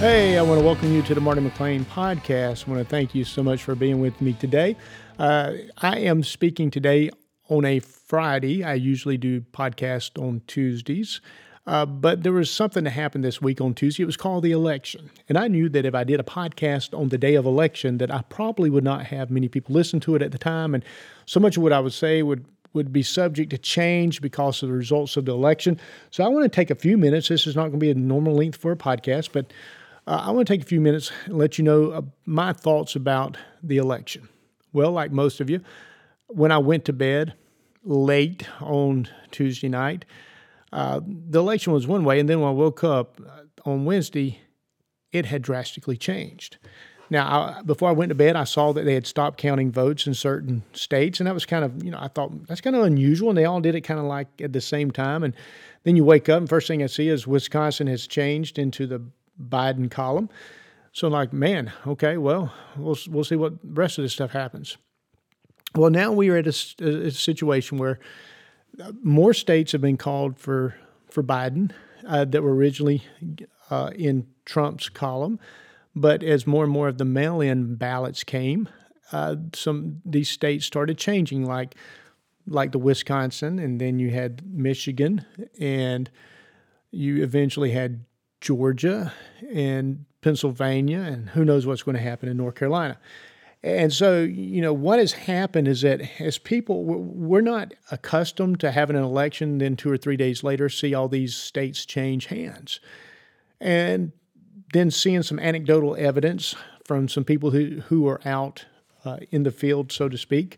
Hey, I want to welcome you to the Marty McLean podcast. I want to thank you so much for being with me today. Uh, I am speaking today on a Friday. I usually do podcast on Tuesdays. Uh, but there was something that happened this week on Tuesday. It was called the election. And I knew that if I did a podcast on the day of election, that I probably would not have many people listen to it at the time. And so much of what I would say would would be subject to change because of the results of the election. So I want to take a few minutes. This is not going to be a normal length for a podcast, but uh, I want to take a few minutes and let you know uh, my thoughts about the election. Well, like most of you, when I went to bed late on Tuesday night, uh, the election was one way, and then when I woke up uh, on Wednesday, it had drastically changed. Now, I, before I went to bed, I saw that they had stopped counting votes in certain states, and that was kind of, you know, I thought that's kind of unusual, and they all did it kind of like at the same time. And then you wake up, and first thing I see is Wisconsin has changed into the Biden column. So I'm like, man, okay, well, we'll we'll see what rest of this stuff happens. Well, now we are at a, a situation where uh, more states have been called for for Biden uh, that were originally uh, in Trump's column, but as more and more of the mail-in ballots came, uh, some these states started changing, like like the Wisconsin, and then you had Michigan, and you eventually had Georgia and Pennsylvania, and who knows what's going to happen in North Carolina. And so, you know, what has happened is that as people, we're not accustomed to having an election, then two or three days later, see all these states change hands. And then seeing some anecdotal evidence from some people who, who are out uh, in the field, so to speak,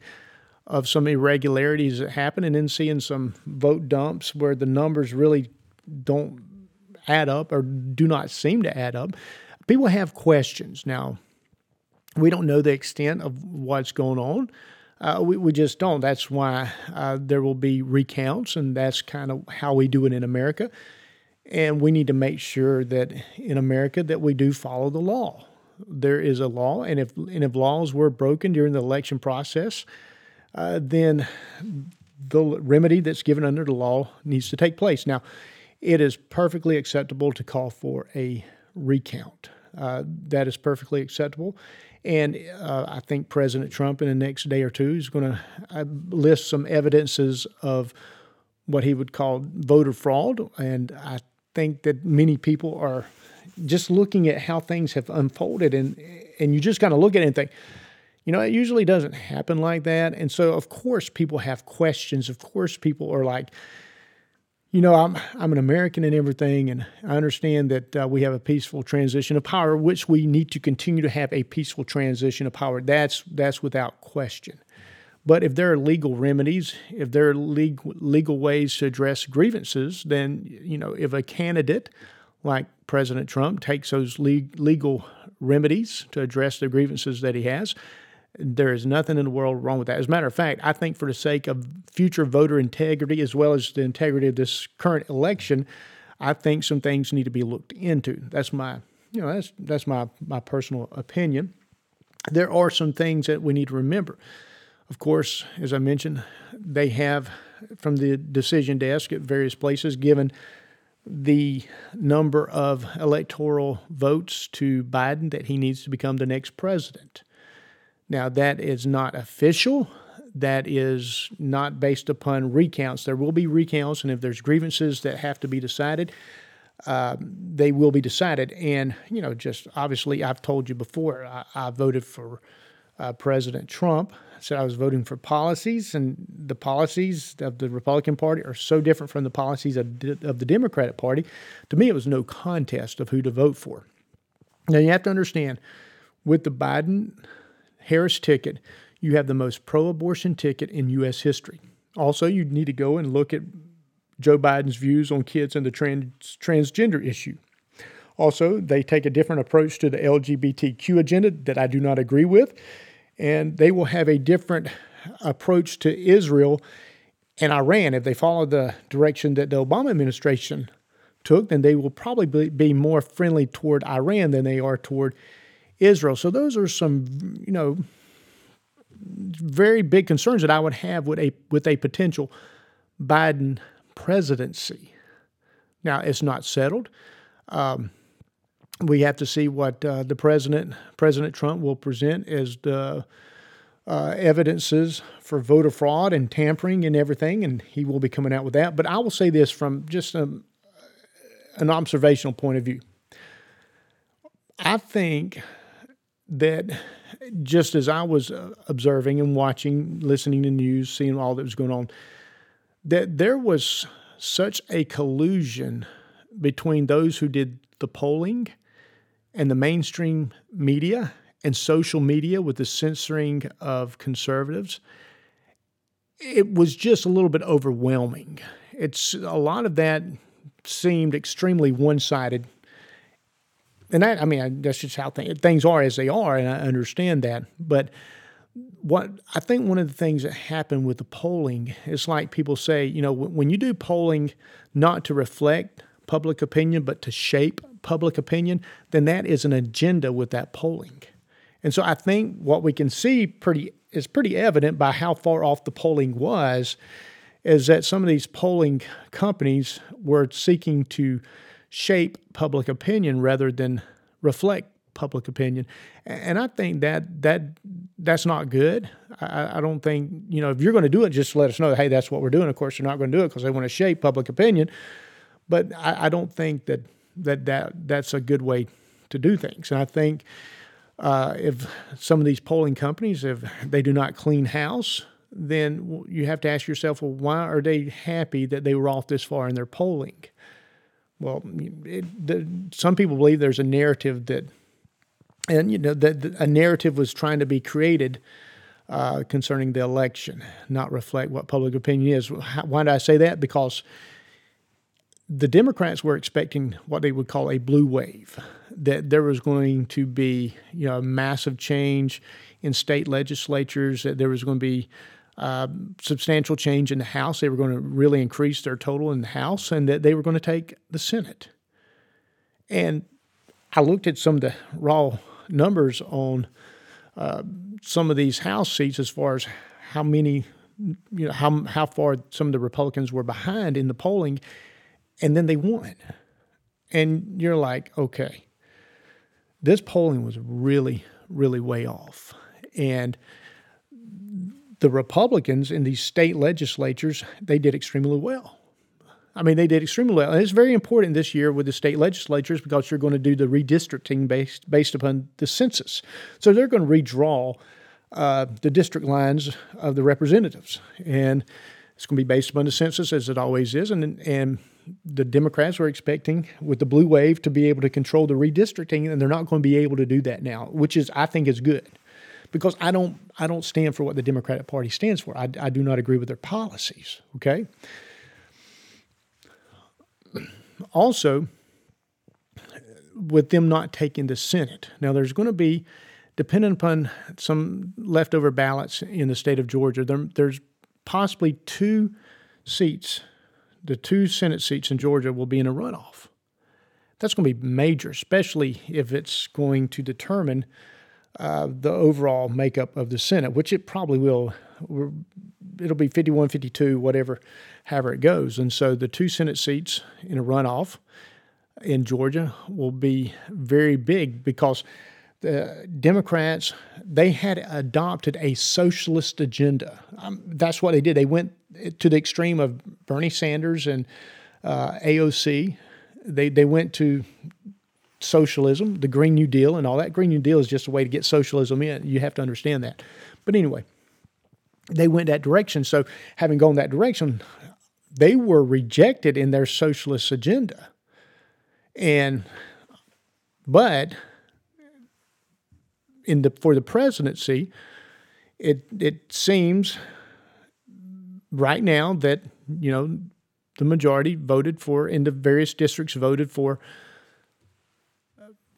of some irregularities that happen, and then seeing some vote dumps where the numbers really don't add up or do not seem to add up. People have questions. Now, we don't know the extent of what's going on. Uh, we, we just don't. That's why uh, there will be recounts, and that's kind of how we do it in America. And we need to make sure that in America that we do follow the law. There is a law, and if and if laws were broken during the election process, uh, then the remedy that's given under the law needs to take place. Now, it is perfectly acceptable to call for a recount. Uh, that is perfectly acceptable. And uh, I think President Trump in the next day or two is going to uh, list some evidences of what he would call voter fraud. And I think that many people are just looking at how things have unfolded, and and you just kind of look at it and think, you know, it usually doesn't happen like that. And so, of course, people have questions. Of course, people are like, you know, I'm I'm an American and everything, and I understand that uh, we have a peaceful transition of power, which we need to continue to have a peaceful transition of power. That's that's without question. But if there are legal remedies, if there are legal legal ways to address grievances, then you know, if a candidate like President Trump takes those legal remedies to address the grievances that he has, there is nothing in the world wrong with that. As a matter of fact, I think for the sake of future voter integrity as well as the integrity of this current election, I think some things need to be looked into. That's my, you know, that's that's my my personal opinion. There are some things that we need to remember. Of course, as I mentioned, they have from the decision desk at various places given the number of electoral votes to Biden that he needs to become the next president. Now, that is not official. That is not based upon recounts. There will be recounts, and if there's grievances that have to be decided, uh, they will be decided. And, you know, just obviously, I've told you before, I, I voted for uh, President Trump. I said I was voting for policies, and the policies of the Republican Party are so different from the policies of, of the Democratic Party. To me, it was no contest of who to vote for. Now, you have to understand with the Biden Harris ticket, you have the most pro abortion ticket in U.S. history. Also, you need to go and look at Joe Biden's views on kids and the trans, transgender issue. Also, they take a different approach to the LGBTQ agenda that I do not agree with, and they will have a different approach to Israel and Iran. If they follow the direction that the Obama administration took, then they will probably be more friendly toward Iran than they are toward Israel. So those are some, you know, very big concerns that I would have with a with a potential Biden presidency. Now it's not settled. Um, we have to see what uh, the president, President Trump, will present as the uh, evidences for voter fraud and tampering and everything, and he will be coming out with that. But I will say this from just a, an observational point of view. I think that just as I was uh, observing and watching, listening to news, seeing all that was going on, that there was such a collusion between those who did the polling and the mainstream media and social media with the censoring of conservatives. It was just a little bit overwhelming. It's a lot of that seemed extremely one sided and that I mean that's just how th- things are as they are, and I understand that. But what I think one of the things that happened with the polling is like people say, you know, when you do polling not to reflect public opinion but to shape public opinion, then that is an agenda with that polling. And so I think what we can see pretty is pretty evident by how far off the polling was is that some of these polling companies were seeking to shape public opinion rather than reflect public opinion. And I think that that that's not good. I, I don't think you know if you're going to do it, just let us know. Hey, that's what we're doing. Of course, you're not going to do it because they want to shape public opinion. But I, I, don't think that that that that's a good way to do things. And I think uh, if some of these polling companies, if they do not clean house, then you have to ask yourself, well, why are they happy that they were off this far in their polling? Well, it, the, some people believe there's a narrative that, and you know, that a narrative was trying to be created uh, concerning the election, not reflect what public opinion is. Why do I say that? Because the Democrats were expecting what they would call a blue wave, that there was going to be, you know, massive change in state legislatures, that there was going to be uh, substantial change in the House. They were going to really increase their total in the House and that they were going to take the Senate. And I looked at some of the raw numbers on uh, some of these House seats as far as how many, you know, how, how far some of the Republicans were behind in the polling, and then they won. And you're like, okay, this polling was really, really way off. And the Republicans in these state legislatures, they did extremely well. I mean, they did extremely well. And it's very important this year with the state legislatures because you're going to do the redistricting based based upon the census. So they're going to redraw uh, the district lines of the representatives, and it's going to be based upon the census as it always is. And and the Democrats were expecting with the blue wave to be able to control the redistricting, and they're not going to be able to do that now, which is I think is good because I don't I don't stand for what the Democratic Party stands for. I, I do not agree with their policies. Okay. Also, with them not taking the Senate, now there's going to be, depending upon some leftover ballots in the state of Georgia, there, there's possibly two seats, the two Senate seats in Georgia will be in a runoff. That's going to be major, especially if it's going to determine uh, the overall makeup of the Senate, which it probably will. It'll be 51, 52, whatever, however it goes. And so the two Senate seats in a runoff in Georgia will be very big because the Democrats they had adopted a socialist agenda. Um, that's what they did. They went to the extreme of Bernie Sanders and uh, AOC. They they went to socialism, the Green New Deal, and all that. Green New Deal is just a way to get socialism in. You have to understand that. But anyway, they went that direction. So, having gone that direction, they were rejected in their socialist agenda. And, but in the for the presidency, it it seems right now that you know the majority voted for in the various districts voted for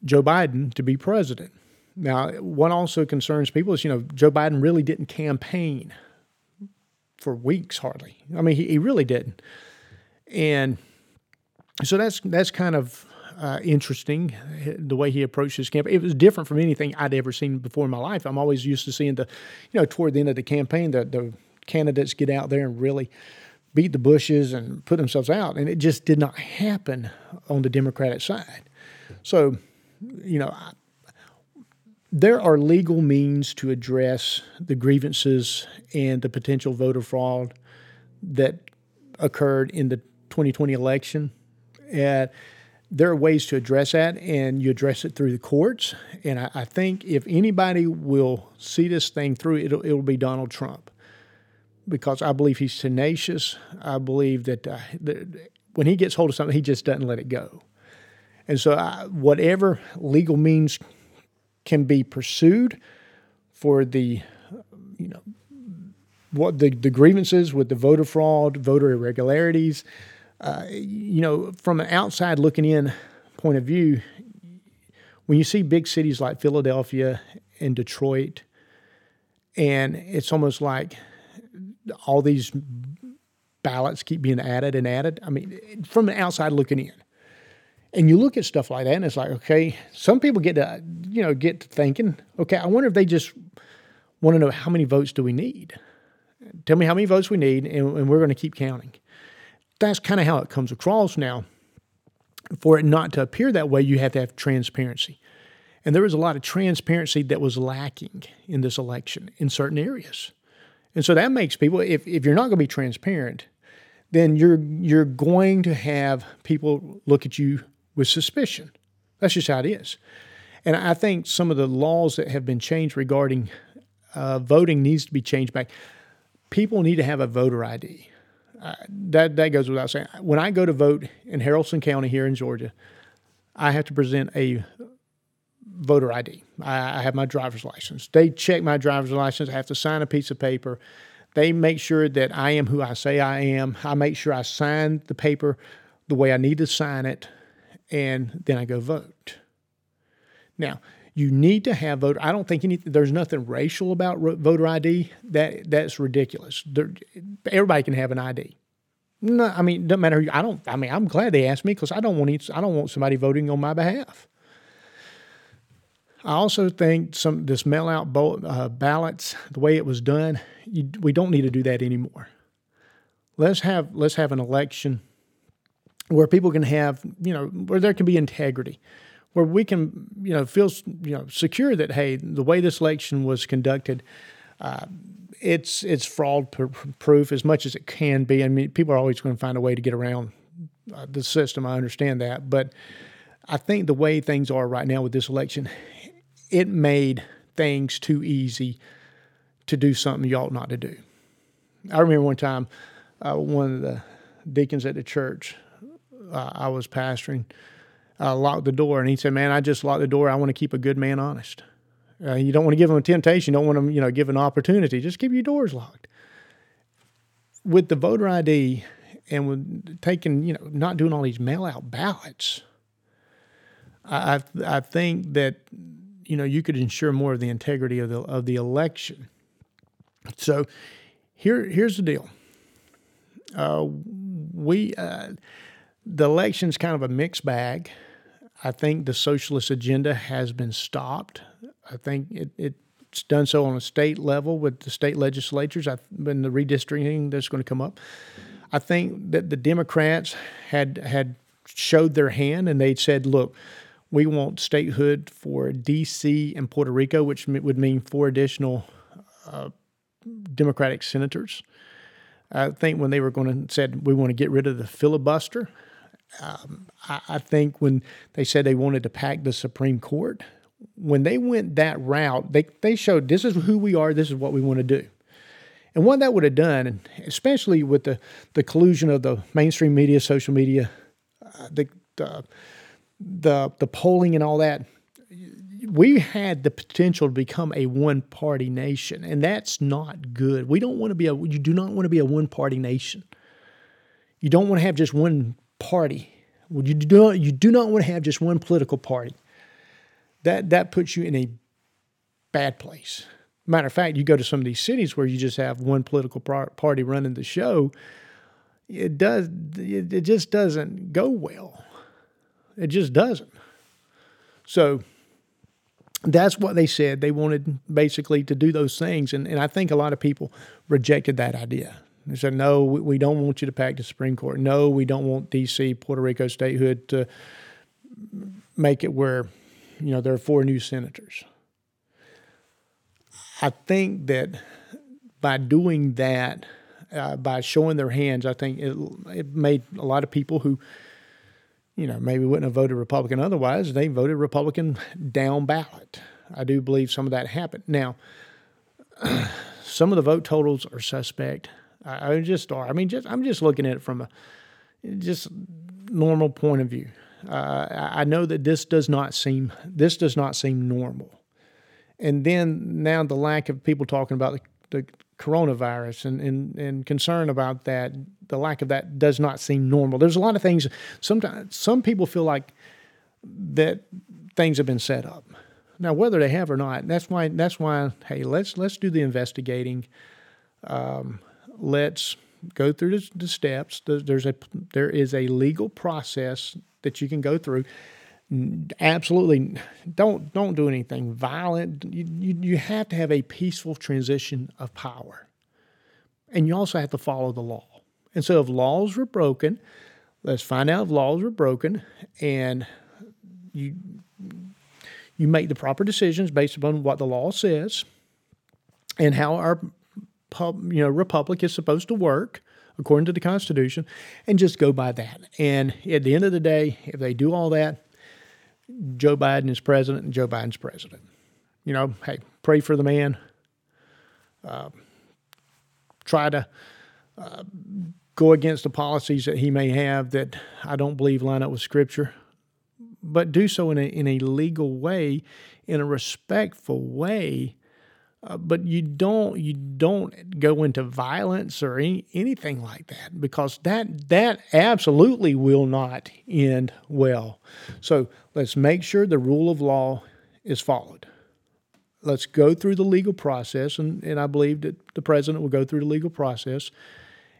Joe Biden to be president. Now, what also concerns people is, you know, Joe Biden really didn't campaign for weeks, hardly. I mean, he, he really didn't. And so that's that's kind of uh, interesting the way he approached his campaign. It was different from anything I'd ever seen before in my life. I'm always used to seeing the, you know, toward the end of the campaign, the, the candidates get out there and really beat the bushes and put themselves out. And it just did not happen on the Democratic side. So you know, there are legal means to address the grievances and the potential voter fraud that occurred in the 2020 election. And there are ways to address that, and you address it through the courts. And I, I think if anybody will see this thing through, it'll, it'll be Donald Trump because I believe he's tenacious. I believe that, uh, that when he gets hold of something, he just doesn't let it go. And so, I, whatever legal means can be pursued for the, you know, what the, the grievances with the voter fraud, voter irregularities. Uh, you know, from an outside looking in point of view, when you see big cities like Philadelphia and Detroit, and it's almost like all these ballots keep being added and added. I mean, from the outside looking in, and you look at stuff like that, and it's like, okay, some people get to, you know, get to thinking, okay, I wonder if they just want to know how many votes do we need? Tell me how many votes we need, and, and we're going to keep counting. That's kind of how it comes across now. For it not to appear that way, you have to have transparency. And there was a lot of transparency that was lacking in this election in certain areas. And so that makes people, if, if you're not going to be transparent, then you're you're going to have people look at you with suspicion. That's just how it is. And I think some of the laws that have been changed regarding uh, voting needs to be changed back. People need to have a voter ID. Uh, that that goes without saying. When I go to vote in Haralson County here in Georgia, I have to present a voter ID. I, I have my driver's license. They check my driver's license. I have to sign a piece of paper. They make sure that I am who I say I am. I make sure I sign the paper the way I need to sign it and then I go vote. Now, you need to have voter. I don't think any, there's nothing racial about voter ID. That that's ridiculous. There, everybody can have an ID. No, I mean, doesn't matter. Who, I don't. I mean, I'm glad they asked me because I don't want. I don't want somebody voting on my behalf. I also think some this mail out uh, ballots, the way it was done, you, we don't need to do that anymore. Let's have let's have an election where people can have, you know, where there can be integrity, where we can, you know, feel, you know, secure that hey, the way this election was conducted, uh, it's it's fraud proof as much as it can be. I mean, people are always going to find a way to get around uh, the system. I understand that, but I think the way things are right now with this election, it made things too easy to do something you ought not to do. I remember one time, uh, one of the deacons at the church uh, I was pastoring uh, locked the door, and he said, "Man, I just locked the door. I want to keep a good man honest. Uh, you don't want to give him a temptation. You don't want him, you know, give an opportunity. Just keep your doors locked." With the voter ID and with taking, you know, not doing all these mail out ballots, I I think that you know you could ensure more of the integrity of the of the election. So here here's the deal. Uh, we uh, the election's kind of a mixed bag. I think the socialist agenda has been stopped. I think it, it's done so on a state level with the state legislatures. I've been the redistricting that's going to come up. I think that the Democrats had had showed their hand and they said, "Look, we want statehood for D.C. and Puerto Rico, which would mean four additional uh, Democratic senators." I think when they were going to said we want to get rid of the filibuster, um, I, I think when they said they wanted to pack the Supreme Court, when they went that route, they, they showed this is who we are, this is what we want to do. And what that would have done, especially with the, the collusion of the mainstream media, social media, uh, the, the, the, the polling and all that, we had the potential to become a one party nation, and that's not good. We don't want to be a, you do not want to be a one party nation. You don't want to have just one party. You do not, you do not want to have just one political party. That, that puts you in a bad place. Matter of fact, you go to some of these cities where you just have one political party running the show. It does. It, just doesn't go well. It just doesn't. So that's what they said. They wanted basically to do those things, and, and I think a lot of people rejected that idea. They said, no, we don't want you to pack the Supreme Court. No, we don't want D.C., Puerto Rico statehood to make it where you know, there are four new senators. I think that by doing that, uh, by showing their hands, I think it, it made a lot of people who, you know, maybe wouldn't have voted Republican otherwise, they voted Republican down ballot. I do believe some of that happened. Now, some of the vote totals are suspect. I, I just are. I mean, just I'm just looking at it from a just normal point of view. Uh, I know that this does not seem this does not seem normal, and then now the lack of people talking about the, the coronavirus and, and and concern about that, the lack of that does not seem normal. There's a lot of things. Sometimes some people feel like that things have been set up. Now, whether they have or not, that's why that's why. Hey, let's let's do the investigating. Um, let's go through the, steps. There's a there is a legal process that you can go through. Absolutely, don't don't do anything violent. You, you, you have to have a peaceful transition of power, and you also have to follow the law. And so, if laws were broken, let's find out if laws were broken, and you you make the proper decisions based upon what the law says and how our pub, you know republic is supposed to work according to the Constitution, and just go by that. And at the end of the day, if they do all that, Joe Biden is president and Joe Biden's president. You know, hey, pray for the man. Uh, try to uh, go against the policies that he may have that I don't believe line up with Scripture, but do so in a, in a legal way, in a respectful way uh, but you don't you don't go into violence or any, anything like that because that that absolutely will not end well. So let's make sure the rule of law is followed. Let's go through the legal process, and, and I believe that the president will go through the legal process,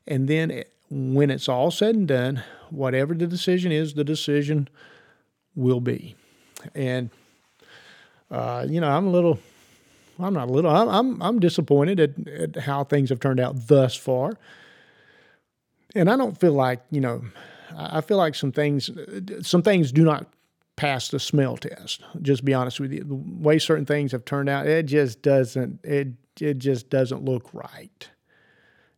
and then when it's all said and done, whatever the decision is, the decision will be. And uh, you know, I'm a little I'm not a little. I'm I'm, I'm disappointed at, at how things have turned out thus far, and I don't feel like you know. I feel like some things some things do not pass the smell test. Just be honest with you, the way certain things have turned out, it just doesn't it it just doesn't look right.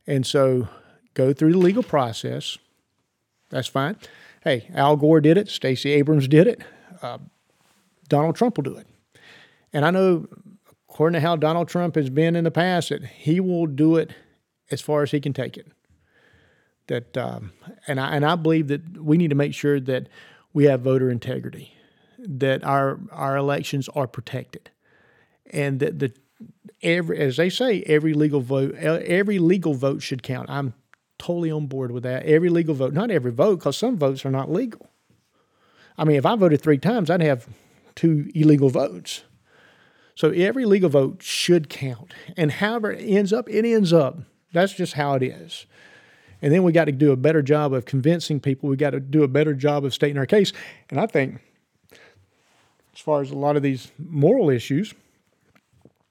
And so, go through the legal process. That's fine. Hey, Al Gore did it. Stacey Abrams did it. Uh, Donald Trump will do it. And I know according to how Donald Trump has been in the past, that he will do it as far as he can take it. That um, and I and I believe that we need to make sure that we have voter integrity, that our our elections are protected, and that the every as they say every legal vote every legal vote should count. I'm totally on board with that. Every legal vote, not every vote, because some votes are not legal. I mean, if I voted three times, I'd have two illegal votes. So every legal vote should count. And however it ends up, it ends up. That's just how it is. And then we got to do a better job of convincing people. We got to do a better job of stating our case. And I think, as far as a lot of these moral issues,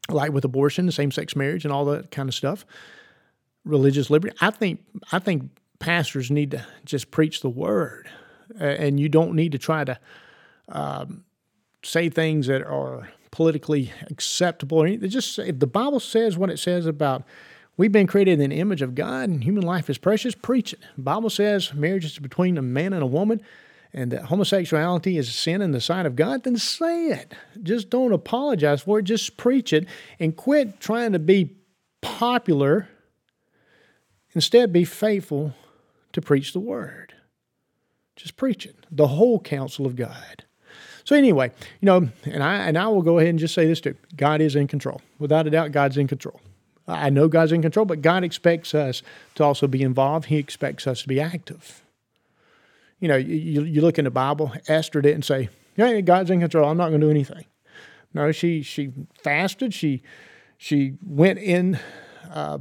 like with abortion, same-sex marriage, and all that kind of stuff, religious liberty, I think I think pastors need to just preach the word, and you don't need to try to um, say things that are politically acceptable. It just if the Bible says what it says about we've been created in the image of God and human life is precious, preach it. The Bible says marriage is between a man and a woman and that homosexuality is a sin in the sight of God, then say it. Just don't apologize for it. Just preach it and quit trying to be popular. Instead, be faithful to preach the word. Just preach it. The whole counsel of God. So anyway, you know, and I and I will go ahead and just say this too: God is in control. Without a doubt, God's in control. I know God's in control, but God expects us to also be involved. He expects us to be active. You know, you, you look in the Bible, Esther didn't say, "Yeah, God's in control. I'm not going to do anything." No, she she fasted. She she went in uh,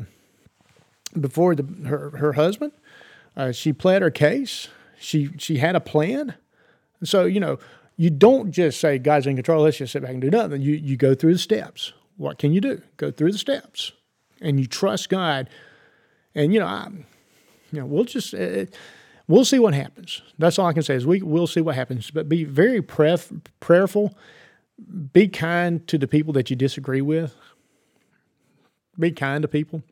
before the, her her husband. Uh, she pled her case. She she had a plan. So you know, you don't just say God's in control. Let's just sit back and do nothing. You you go through the steps. What can you do? Go through the steps, and you trust God. And you know, I, you know, we'll just uh, we'll see what happens. That's all I can say is we we'll see what happens. But be very pref- prayerful be kind to the people that you disagree with. Be kind to people.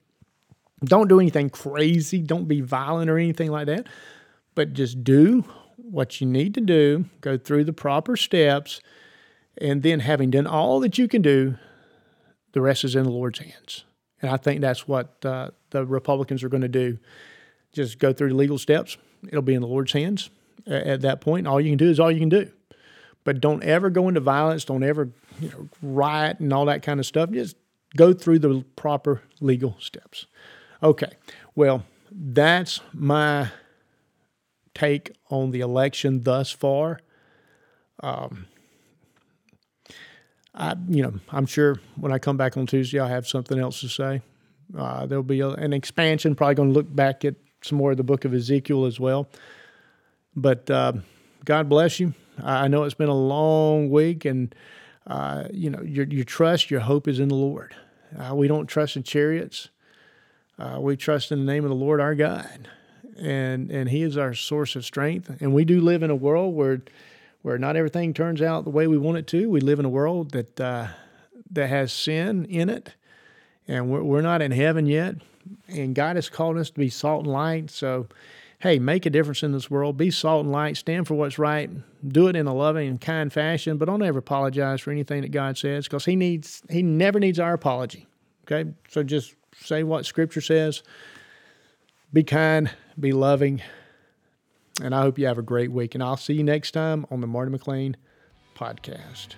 Don't do anything crazy. Don't be violent or anything like that. But just do what you need to do, go through the proper steps, and then having done all that you can do, the rest is in the Lord's hands. And I think that's what uh, the Republicans are going to do. Just go through the legal steps. It'll be in the Lord's hands at that point. All you can do is all you can do. But don't ever go into violence. Don't ever you know, riot and all that kind of stuff. Just go through the proper legal steps. Okay. Well, that's my take on the election thus far. Um, I, you know, I'm sure when I come back on Tuesday, I'll have something else to say. Uh, there'll be a, an expansion. Probably going to look back at some more of the book of Ezekiel as well. But uh, God bless you. I know it's been a long week, and uh, you know your your trust, your hope is in the Lord. Uh, we don't trust in chariots. Uh, we trust in the name of the Lord our God, and and He is our source of strength. And we do live in a world where where not everything turns out the way we want it to. We live in a world that uh, that has sin in it, and we're, we're not in heaven yet. And God has called us to be salt and light. So hey, make a difference in this world, be salt and light, stand for what's right, do it in a loving and kind fashion, but don't ever apologize for anything that God says because He needs He never needs our apology. Okay? So just say what Scripture says. Be kind, be loving, and I hope you have a great week. And I'll see you next time on the Marty McLean podcast.